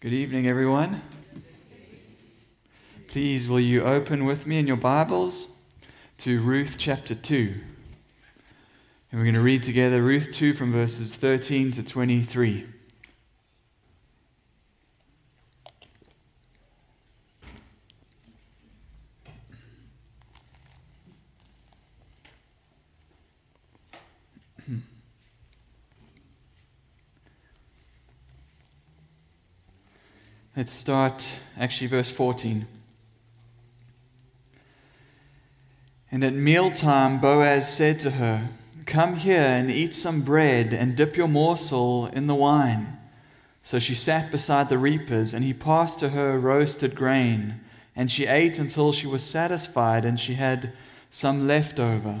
Good evening, everyone. Please, will you open with me in your Bibles to Ruth chapter 2? And we're going to read together Ruth 2 from verses 13 to 23. Let's start actually verse 14. And at mealtime, Boaz said to her, Come here and eat some bread and dip your morsel in the wine. So she sat beside the reapers, and he passed to her roasted grain, and she ate until she was satisfied, and she had some left over.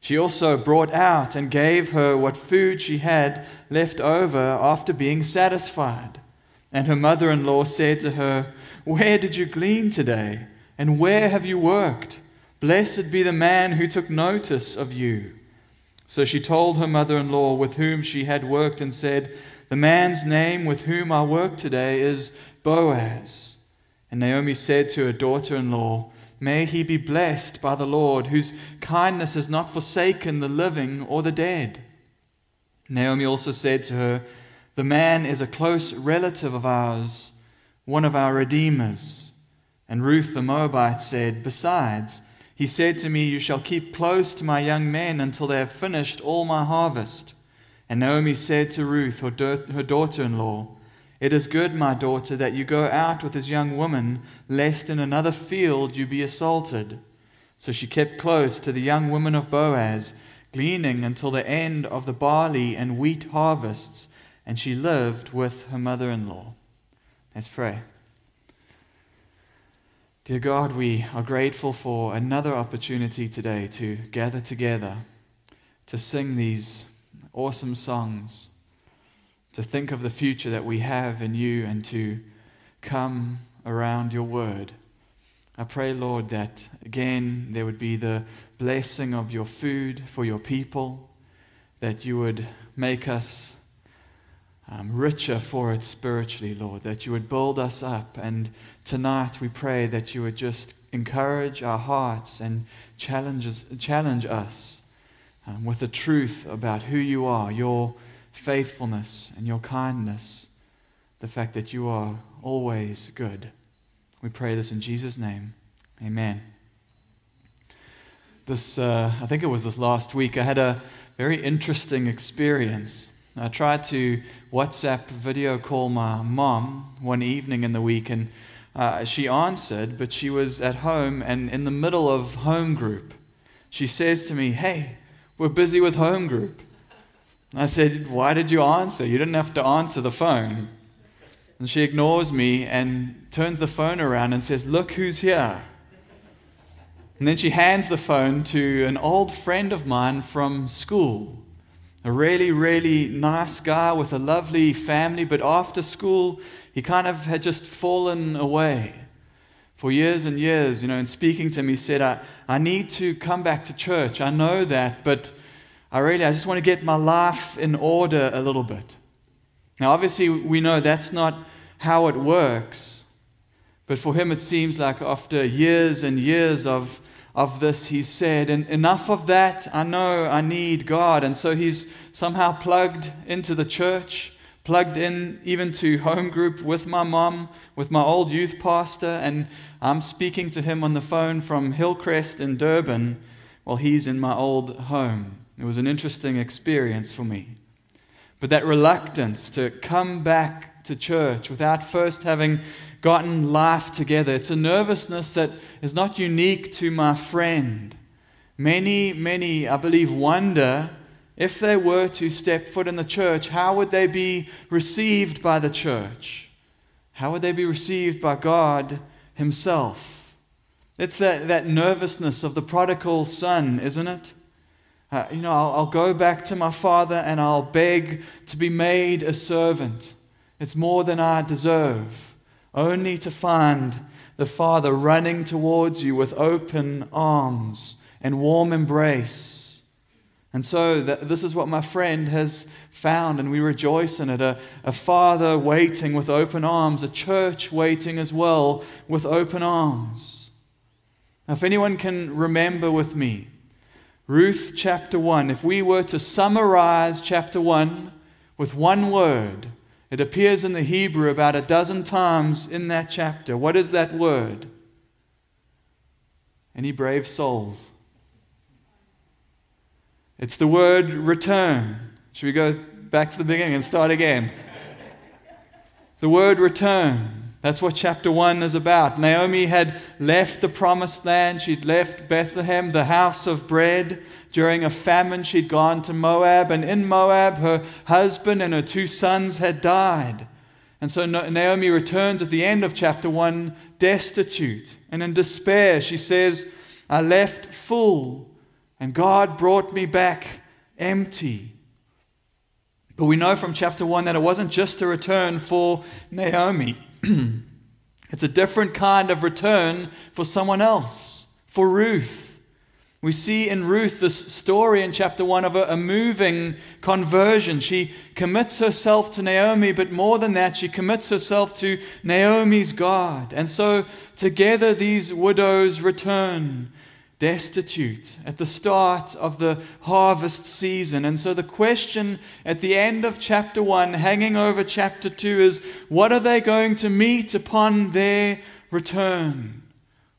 she also brought out and gave her what food she had left over after being satisfied. And her mother in law said to her, Where did you glean today? And where have you worked? Blessed be the man who took notice of you. So she told her mother in law with whom she had worked and said, The man's name with whom I work today is Boaz. And Naomi said to her daughter in law, May he be blessed by the Lord, whose kindness has not forsaken the living or the dead. Naomi also said to her, The man is a close relative of ours, one of our redeemers. And Ruth the Moabite said, Besides, he said to me, You shall keep close to my young men until they have finished all my harvest. And Naomi said to Ruth, her daughter in law, it is good, my daughter, that you go out with this young woman, lest in another field you be assaulted. So she kept close to the young woman of Boaz, gleaning until the end of the barley and wheat harvests, and she lived with her mother in law. Let's pray. Dear God, we are grateful for another opportunity today to gather together, to sing these awesome songs to think of the future that we have in you and to come around your word. I pray, Lord, that again there would be the blessing of your food for your people, that you would make us um, richer for it spiritually, Lord, that you would build us up. And tonight we pray that you would just encourage our hearts and challenge, challenge us um, with the truth about who you are, your faithfulness and your kindness, the fact that you are always good. We pray this in Jesus' name. Amen. This, uh, I think it was this last week, I had a very interesting experience. I tried to WhatsApp video call my mom one evening in the week, and uh, she answered, but she was at home and in the middle of home group. She says to me, Hey, we're busy with home group. I said, Why did you answer? You didn't have to answer the phone. And she ignores me and turns the phone around and says, Look who's here. And then she hands the phone to an old friend of mine from school. A really, really nice guy with a lovely family, but after school, he kind of had just fallen away. For years and years, you know, in speaking to me, he said, I, I need to come back to church. I know that, but I really, I just want to get my life in order a little bit. Now, obviously, we know that's not how it works. But for him, it seems like after years and years of, of this, he said, and enough of that. I know I need God. And so he's somehow plugged into the church, plugged in even to home group with my mom, with my old youth pastor. And I'm speaking to him on the phone from Hillcrest in Durban while he's in my old home. It was an interesting experience for me. But that reluctance to come back to church without first having gotten life together, it's a nervousness that is not unique to my friend. Many, many, I believe, wonder if they were to step foot in the church, how would they be received by the church? how would they be received by God Himself? It's that, that nervousness of the prodigal son, isn't it? Uh, you know, I'll, I'll go back to my father and I'll beg to be made a servant. It's more than I deserve, only to find the Father running towards you with open arms and warm embrace. And so, this is what my friend has found, and we rejoice in it a, a father waiting with open arms, a church waiting as well with open arms. Now, if anyone can remember with me, Ruth chapter 1, if we were to summarize chapter 1 with one word, it appears in the Hebrew about a dozen times in that chapter. What is that word? Any brave souls? It's the word return. Should we go back to the beginning and start again? the word return. That's what chapter 1 is about. Naomi had left the promised land. She'd left Bethlehem, the house of bread. During a famine, she'd gone to Moab, and in Moab, her husband and her two sons had died. And so Naomi returns at the end of chapter 1 destitute and in despair. She says, I left full, and God brought me back empty. But we know from chapter 1 that it wasn't just a return for Naomi. it's a different kind of return for someone else, for Ruth. We see in Ruth this story in chapter 1 of a, a, moving conversion. She commits herself to Naomi, but more than that, she commits herself to Naomi's God. And so together these widows return destitute at the start of the harvest season. And so the question at the end of chapter 1, hanging over chapter 2, is what are they going to meet upon their return?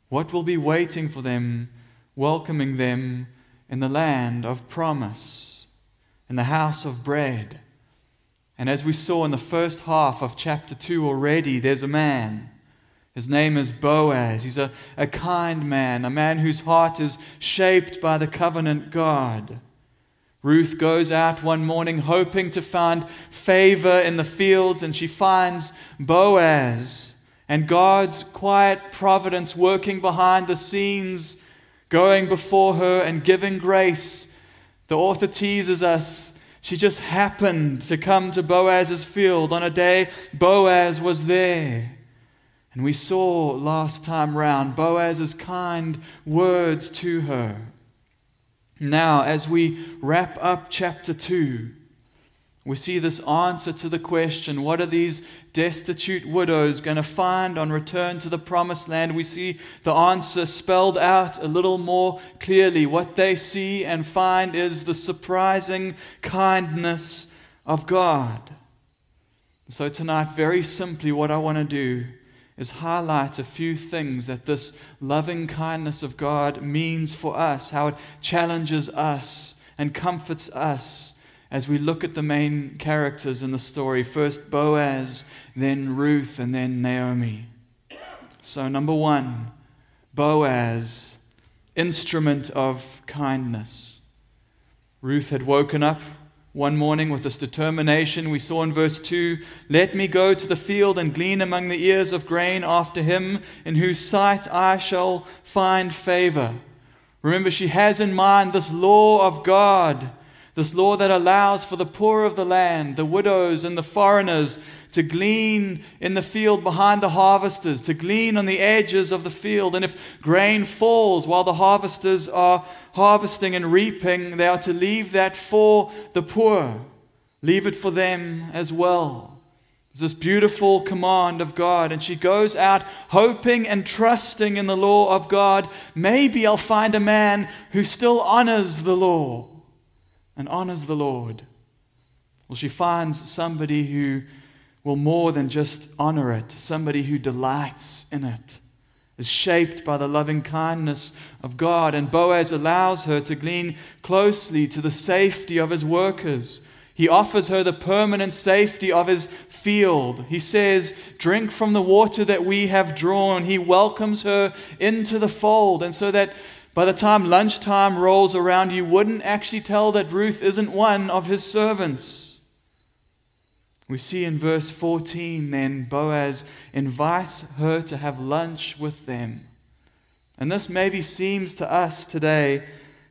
What will be waiting for them, welcoming them in the land of promise, in the house of bread? And as we saw in the first half of chapter 2 already, there's a man his name is Boaz. He's a, a kind man, a man whose heart is shaped by the covenant God. Ruth goes out one morning hoping to find favor in the fields, and she finds Boaz and God's quiet providence working behind the scenes, going before her and giving grace. The author teases us. She just happened to come to Boaz's field on a day Boaz was there. And we saw last time round Boaz's kind words to her. Now, as we wrap up chapter 2, we see this answer to the question what are these destitute widows going to find on return to the promised land? We see the answer spelled out a little more clearly. What they see and find is the surprising kindness of God. So, tonight, very simply, what I want to do is highlight a few things that this loving kindness of God means for us, how it challenges us and comforts us as we look at the main characters in the story first Boaz, then Ruth, and then Naomi. So, number one, Boaz, instrument of kindness. Ruth had woken up one morning with this determination. We saw in verse 2 Let me go to the field and glean among the ears of grain after him, in whose sight I shall find favor. Remember, she has in mind this law of God this law that allows for the poor of the land, the widows and the foreigners, to glean in the field behind the harvesters, to glean on the edges of the field. And if grain falls while the harvesters are harvesting and reaping, they are to leave that for the poor, leave it for them as well. This beautiful command of God, and she goes out hoping and trusting in the law of God. Maybe I'll find a man who still honors the law and honors the Lord? Well, she finds somebody who will more than just honor it, somebody who delights in it, is shaped by the loving kindness of God. And Boaz allows her to glean closely to the safety of his workers. He offers her the permanent safety of his field. He says, Drink from the water that we have drawn. He welcomes her into the fold. And so that by the time lunchtime rolls around, you wouldn't actually tell that Ruth isn't one of his servants. We see in verse 14 then Boaz invites her to have lunch with them. And this maybe seems to us today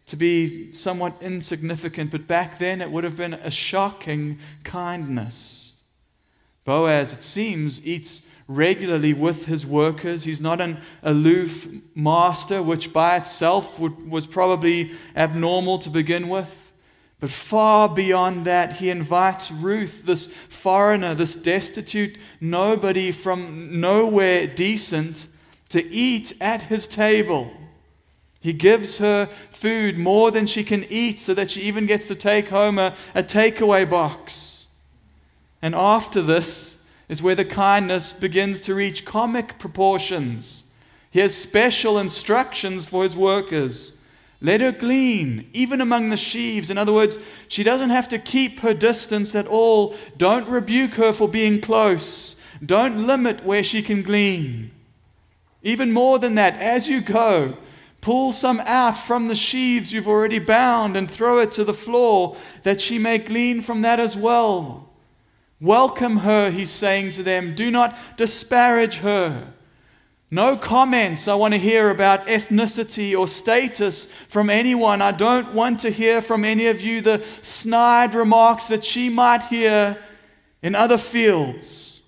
to be somewhat insignificant, but back then it would have been a shocking kindness. Boaz, it seems, eats regularly with his workers. He's not an aloof master, which by itself would, was probably abnormal to begin with. But far beyond that, he invites Ruth, this foreigner, this destitute nobody from nowhere decent, to eat at his table. He gives her food more than she can eat so that she even gets to take home a, a takeaway box. And after this is where the kindness begins to reach comic proportions. He has special instructions for his workers. Let her glean, even among the sheaves. In other words, she doesn't have to keep her distance at all. Don't rebuke her for being close. Don't limit where she can glean. Even more than that, as you go, pull some out from the sheaves you've already bound and throw it to the floor, that she may glean from that as well. Welcome her, he's saying to them. Do not disparage her. No comments I want to hear about ethnicity or status from anyone. I don't want to hear from any of you the snide remarks that she might hear in other fields.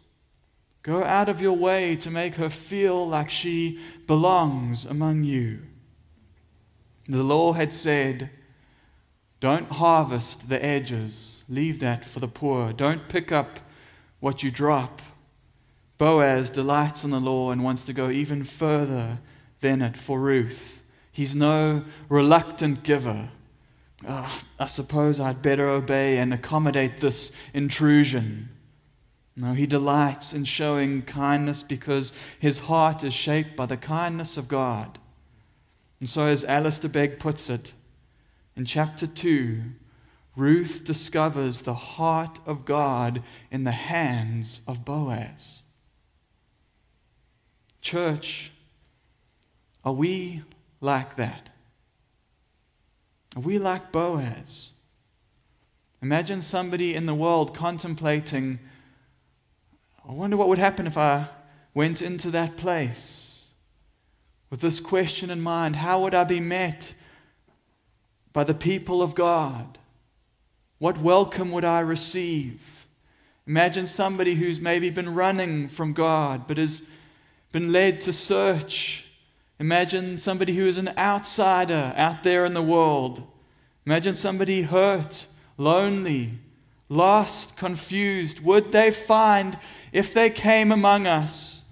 Go out of your way to make her feel like she belongs among you. The law had said, Don't harvest the edges, leave that for the poor. Don't pick up what you drop. Boaz delights in the law and wants to go even further than it for Ruth. He's no reluctant giver. Oh, I suppose I'd better obey and accommodate this intrusion. No, he delights in showing kindness because his heart is shaped by the kindness of God. And so, as Alistair Begg puts it, in chapter 2, Ruth discovers the heart of God in the hands of Boaz. Church, are we like that? Are we like Boaz? Imagine somebody in the world contemplating I wonder what would happen if I went into that place with this question in mind How would I be met by the people of God? What welcome would I receive? Imagine somebody who's maybe been running from God but has been led to search. Imagine somebody who is an outsider out there in the world. Imagine somebody hurt, lonely, lost, confused, would they find, if they came among us,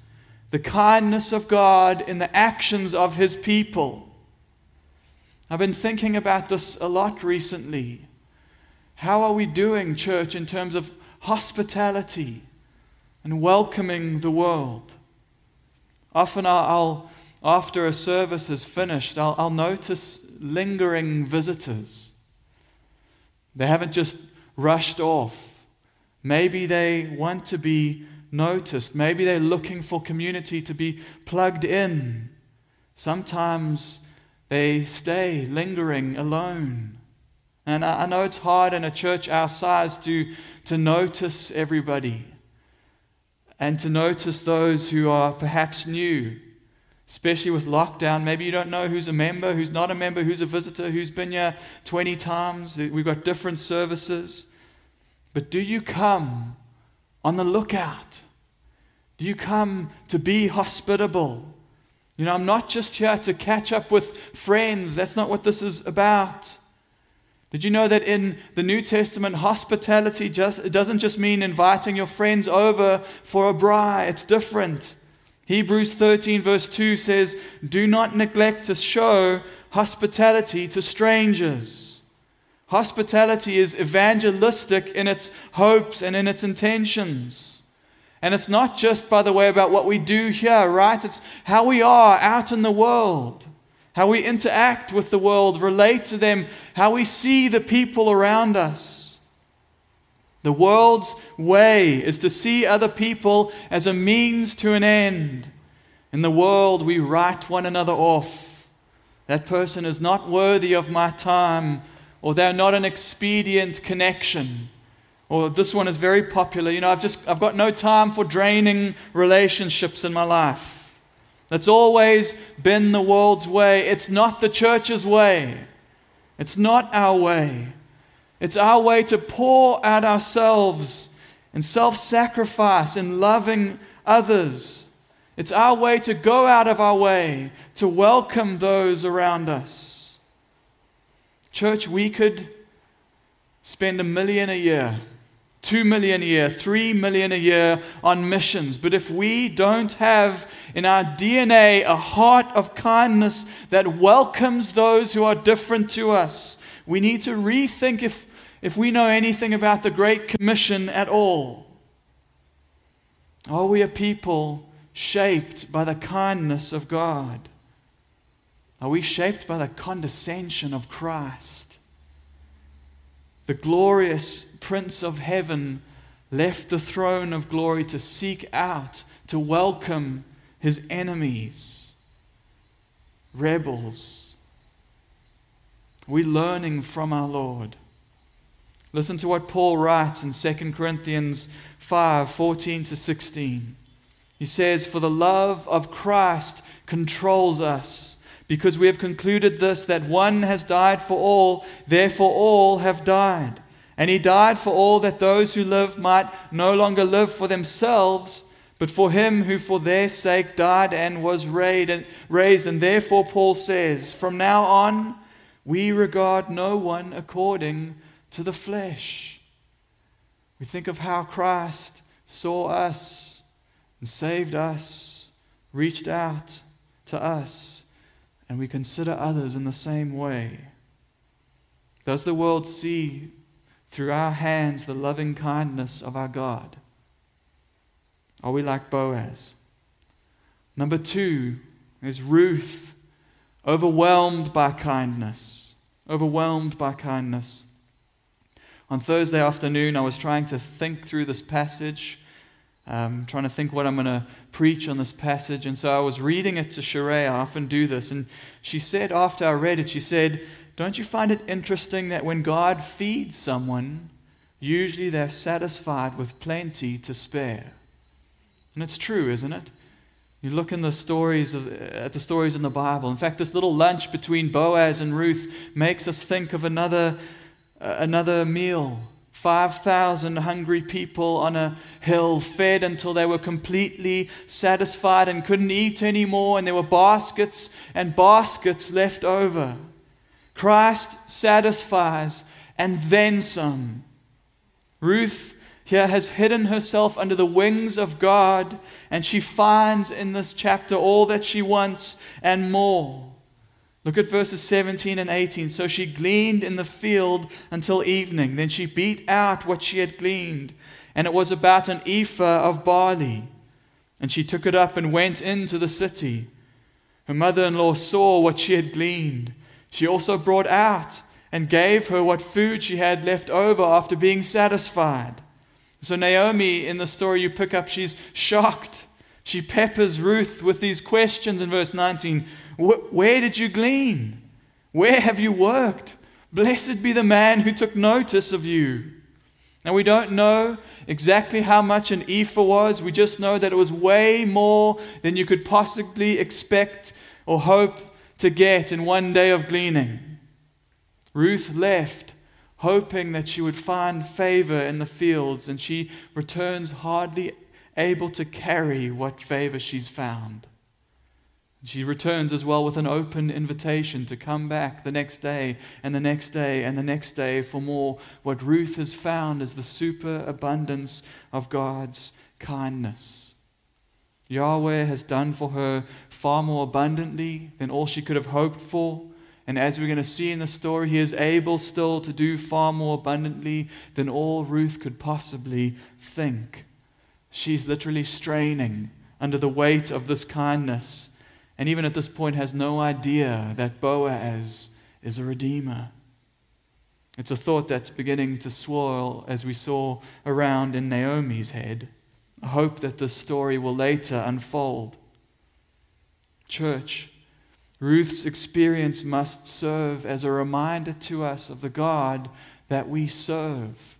the kindness of God in the actions of His people? I've been thinking about this a lot recently. How are we doing, church, in terms of hospitality and welcoming the world? Often I'll, after a service is finished, I'll, I'll notice lingering visitors. They haven't just rushed off. Maybe they want to be noticed. Maybe they're looking for community to be plugged in. Sometimes they stay lingering alone. And I, I know it's hard in a church our size to, to notice everybody and to notice those who are perhaps new especially with lockdown. Maybe you don't know who's a member, who's not a member, who's a visitor, who's been here 20 times. We've got different services. But do you come on the lookout? Do you come to be hospitable? You know, I'm not just here to catch up with friends. That's not what this is about. Did you know that in the New Testament, hospitality just, doesn't just mean inviting your friends over for a braai, it's different. Hebrews 13, verse 2 says, Do not neglect to show hospitality to strangers. Hospitality is evangelistic in its hopes and in its intentions. And it's not just, by the way, about what we do here, right? It's how we are out in the world, how we interact with the world, relate to them, how we see the people around us. The world's way is to see other people as a means to an end. In the world, we write one another off. That person is not worthy of my time, or they're not an expedient connection. Or this one is very popular. You know, I've just I've got no time for draining relationships in my life. That's always been the world's way. It's not the church's way. It's not our way. It's our way to pour out ourselves in self sacrifice in loving others. It's our way to go out of our way to welcome those around us. Church, we could spend a million a year, two million a year, three million a year on missions. But if we don't have in our DNA a heart of kindness that welcomes those who are different to us, we need to rethink if, if we know anything about the Great Commission at all. Are we a people shaped by the kindness of God? Are we shaped by the condescension of Christ? The glorious Prince of Heaven left the throne of glory to seek out, to welcome his enemies, rebels. We're learning from our Lord? Listen to what Paul writes in 2 Corinthians 5 14 to 16. He says, For the love of Christ controls us, because we have concluded this that one has died for all, therefore all have died. And he died for all that those who live might no longer live for themselves, but for him who for their sake died and was raised. And therefore, Paul says, From now on, we regard no one according to the flesh. We think of how Christ saw us and saved us, reached out to us, and we consider others in the same way. Does the world see through our hands the loving kindness of our God? Are we like Boaz? Number two is Ruth, overwhelmed by kindness. Overwhelmed by kindness. On Thursday afternoon, I was trying to think through this passage, um, trying to think what I'm going to preach on this passage. And so I was reading it to Sheree. I often do this. And she said, after I read it, she said, Don't you find it interesting that when God feeds someone, usually they're satisfied with plenty to spare? And it's true, isn't it? You look in the stories of, at the stories in the Bible. In fact, this little lunch between Boaz and Ruth makes us think of another another meal. 5,000 hungry people on a hill fed until they were completely satisfied and couldn't eat anymore, and there were baskets and baskets left over. Christ satisfies and then some. Ruth here has hidden herself under the wings of God, and she finds in this chapter all that she wants and more. Look at verses 17 and 18. So she gleaned in the field until evening. Then she beat out what she had gleaned, and it was about an ephah of barley. And she took it up and went into the city. Her mother in law saw what she had gleaned. She also brought out and gave her what food she had left over after being satisfied. So, Naomi in the story you pick up, she's shocked. She peppers Ruth with these questions in verse 19 where did you glean? Where have you worked? Blessed be the man who took notice of you. Now, we don't know exactly how much an ephah was. We just know that it was way more than you could possibly expect or hope to get in one day of gleaning. Ruth left, hoping that she would find favor in the fields, and she returns hardly able to carry what favor she's found. She returns as well with an open invitation to come back the next day and the next day and the next day for more. What Ruth has found is the superabundance of God's kindness. Yahweh has done for her far more abundantly than all she could have hoped for. And as we're going to see in the story, he is able still to do far more abundantly than all Ruth could possibly think. She's literally straining under the weight of this kindness and even at this point has no idea that Boaz is a redeemer. It's a thought that's beginning to swirl as we saw around in Naomi's head. A hope that this story will later unfold. Church, Ruth's experience must serve as a reminder to us of the God that we serve.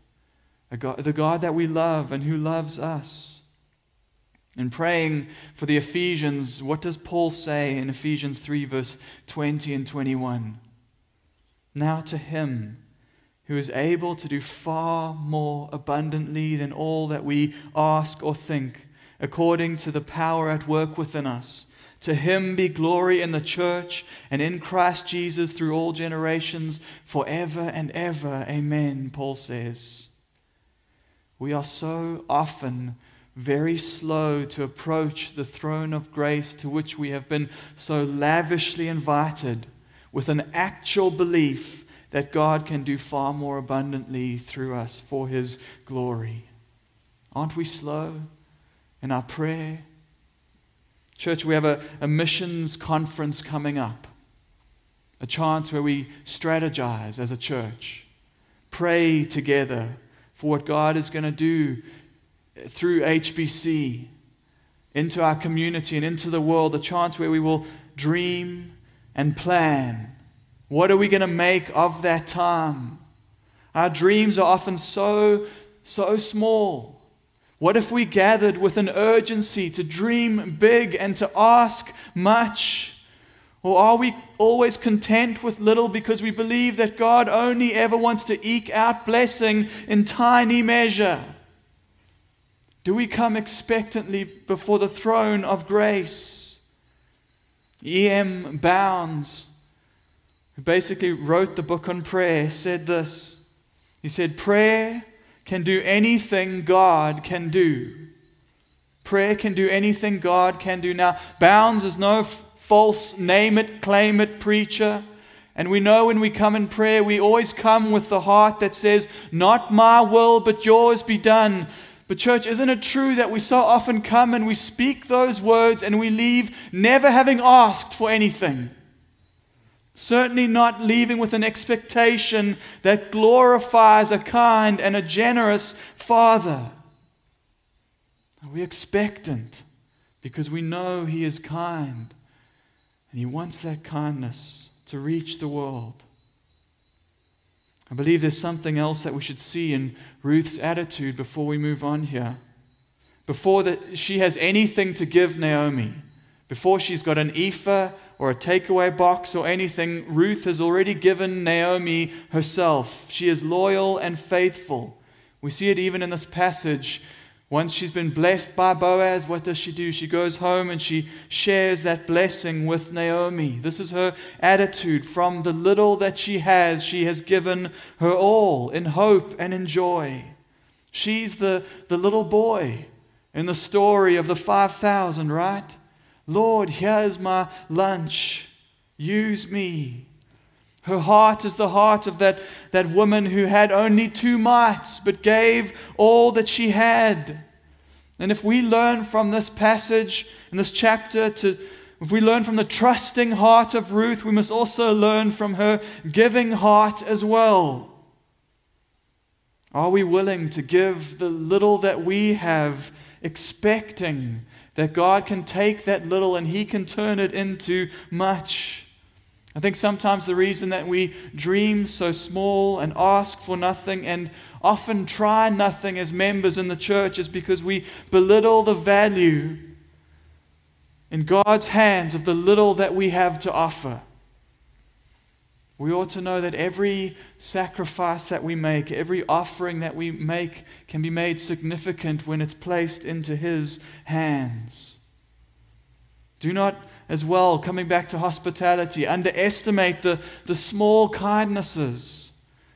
God, the God that we love and who loves us. In praying for the Ephesians, what does Paul say in Ephesians 3, verse 20 and 21? Now to him who is able to do far more abundantly than all that we ask or think, according to the power at work within us. To him be glory in the church and in Christ Jesus through all generations, forever and ever. Amen, Paul says. We are so often very slow to approach the throne of grace to which we have been so lavishly invited with an actual belief that God can do far more abundantly through us for his glory. Aren't we slow in our prayer? Church, we have a, a missions conference coming up, a chance where we strategize as a church, pray together for what God is going to do through HBC into our community and into the world, a chance where we will dream and plan. What are we going to make of that time? Our dreams are often so, so small. What if we gathered with an urgency to dream big and to ask much? Or are we always content with little because we believe that God only ever wants to eke out blessing in tiny measure? Do we come expectantly before the throne of grace? E.M. Bounds, who basically wrote the book on prayer, said this. He said, Prayer can do anything God can do. Prayer can do anything God can do. Now, Bounds is no f- false name it, claim it preacher. And we know when we come in prayer, we always come with the heart that says, Not my will, but yours be done. But, church, isn't it true that we so often come and we speak those words and we leave never having asked for anything? Certainly not leaving with an expectation that glorifies a kind and a generous Father. Are we expectant because we know He is kind and He wants that kindness to reach the world? I believe there's something else that we should see in Ruth's attitude before we move on here. Before that she has anything to give Naomi, before she's got an ephah or a takeaway box or anything, Ruth has already given Naomi herself. She is loyal and faithful. We see it even in this passage once she's been blessed by Boaz, what does she do? She goes home and she shares that blessing with Naomi. This is her attitude. From the little that she has, she has given her all in hope and in joy. She's the, the little boy in the story of the 5,000, right? Lord, here's my lunch. Use me. Her heart is the heart of that, that woman who had only two mites but gave all that she had. And if we learn from this passage in this chapter to if we learn from the trusting heart of Ruth, we must also learn from her giving heart as well. Are we willing to give the little that we have, expecting that God can take that little and He can turn it into much? I think sometimes the reason that we dream so small and ask for nothing and often try nothing as members in the church is because we belittle the value in God's hands of the little that we have to offer. We ought to know that every sacrifice that we make, every offering that we make, can be made significant when it's placed into His hands. Do not as well, coming back to hospitality, underestimate the, the small kindnesses.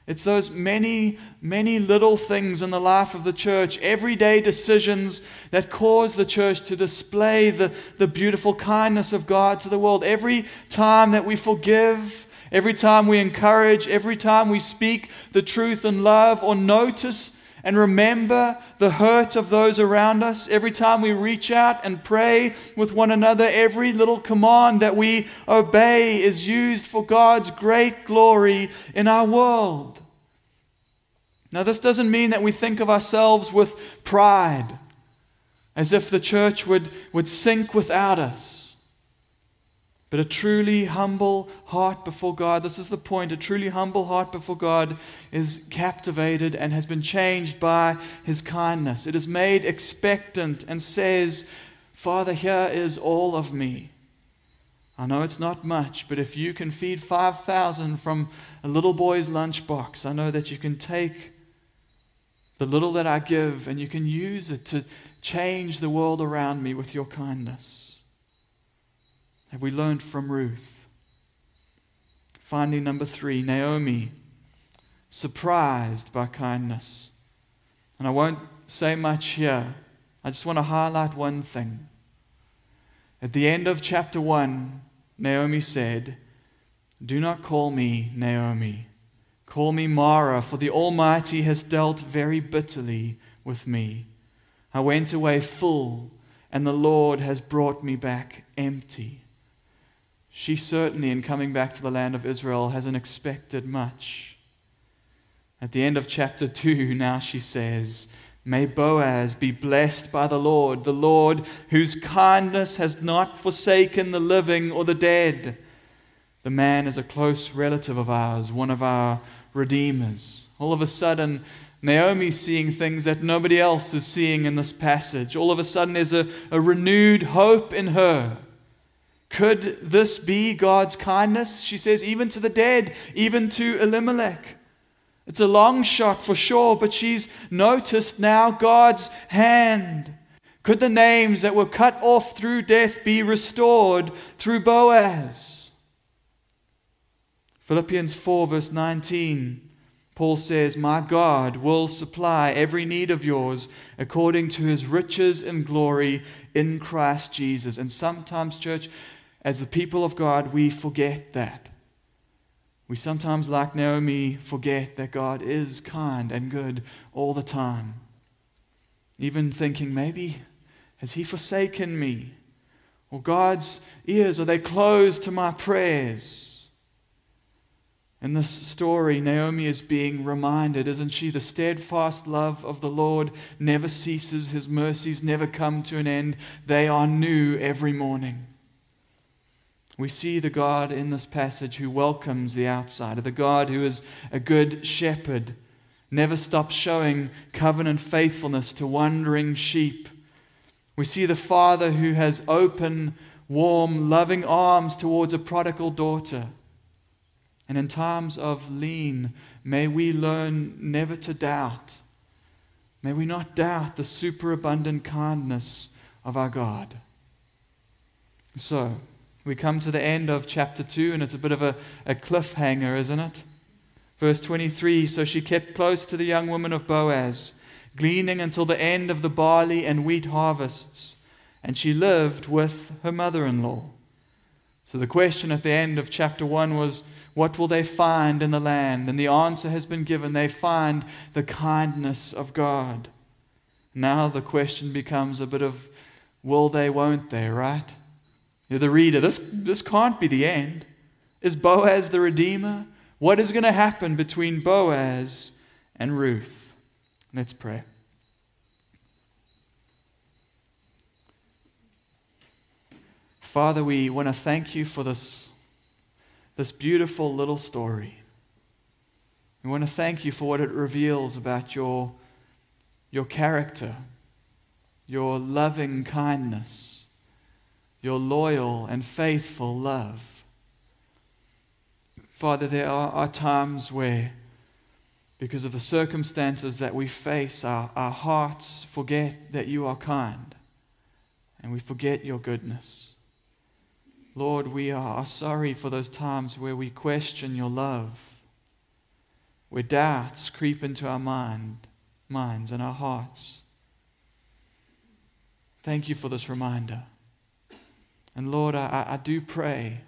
It's those many, many little things in the life of the church, everyday decisions that cause the church to display the, the beautiful kindness of God to the world. Every time that we forgive, every time we encourage, every time we speak the truth in love or notice and remember the hurt of those around us every time we reach out and pray with one another. Every little command that we obey is used for God's great glory in our world. Now, this doesn't mean that we think of ourselves with pride, as if the church would, would sink without us. But a truly humble heart before God, this is the point, a truly humble heart before God is captivated and has been changed by his kindness. It is made expectant and says, Father, here is all of me. I know it's not much, but if you can feed 5,000 from a little boy's lunchbox, I know that you can take the little that I give and you can use it to change the world around me with your kindness. Have we learned from Ruth? Finally, number three, Naomi, surprised by kindness. And I won't say much here. I just want to highlight one thing. At the end of chapter 1, Naomi said, Do not call me Naomi. Call me Mara, for the Almighty has dealt very bitterly with me. I went away full, and the Lord has brought me back empty. She certainly, in coming back to the land of Israel, hasn't expected much. At the end of chapter 2, now she says, May Boaz be blessed by the Lord, the Lord whose kindness has not forsaken the living or the dead. The man is a close relative of ours, one of our redeemers. All of a sudden, Naomi's seeing things that nobody else is seeing in this passage. All of a sudden, there's a, a renewed hope in her. Could this be God's kindness? She says, even to the dead, even to Elimelech. It's a long shot for sure, but she's noticed now God's hand. Could the names that were cut off through death be restored through Boaz? Philippians 4, verse 19, Paul says, My God will supply every need of yours according to his riches and glory in Christ Jesus. And sometimes, church, as the people of God, we forget that. We sometimes, like Naomi, forget that God is kind and good all the time. Even thinking, maybe, has He forsaken me? Or God's ears, are they closed to my prayers? In this story, Naomi is being reminded, isn't she? The steadfast love of the Lord never ceases, His mercies never come to an end. They are new every morning. We see the God in this passage who welcomes the outsider, the God who is a good shepherd, never stops showing covenant faithfulness to wandering sheep. We see the father who has open, warm, loving arms towards a prodigal daughter. And in times of lean, may we learn never to doubt. May we not doubt the superabundant kindness of our God. So, we come to the end of chapter 2, and it's a bit of a, a cliffhanger, isn't it? Verse 23 So she kept close to the young woman of Boaz, gleaning until the end of the barley and wheat harvests, and she lived with her mother in law. So the question at the end of chapter 1 was, What will they find in the land? And the answer has been given they find the kindness of God. Now the question becomes a bit of, Will they, won't they, right? You're the reader. This, this can't be the end. Is Boaz the Redeemer? What is going to happen between Boaz and Ruth? Let's pray. Father, we want to thank you for this, this beautiful little story. We want to thank you for what it reveals about your, your character, your loving kindness your loyal and faithful love. Father, there are, are times where, because of the circumstances that we face, our, our hearts forget that you are kind and we forget your goodness. Lord, we are sorry for those times where we question your love, where doubts creep into our mind, minds and our hearts. Thank you for this reminder. And Lord, I, I do pray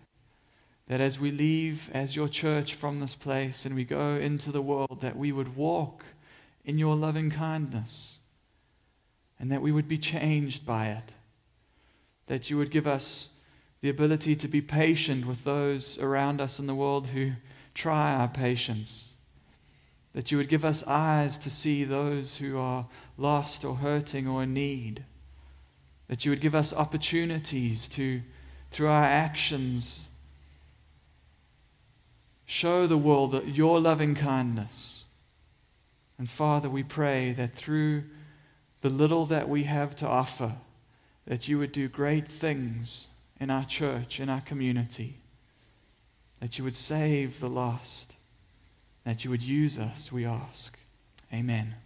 that as we leave as your church from this place and we go into the world, that we would walk in your loving kindness and that we would be changed by it. That you would give us the ability to be patient with those around us in the world who try our patience. That you would give us eyes to see those who are lost or hurting or in need that you would give us opportunities to, through our actions, show the world that your loving kindness. And Father, we pray that through the little that we have to offer, that you would do great things in our church, in our community, that you would save the lost, that you would use us, we ask. Amen.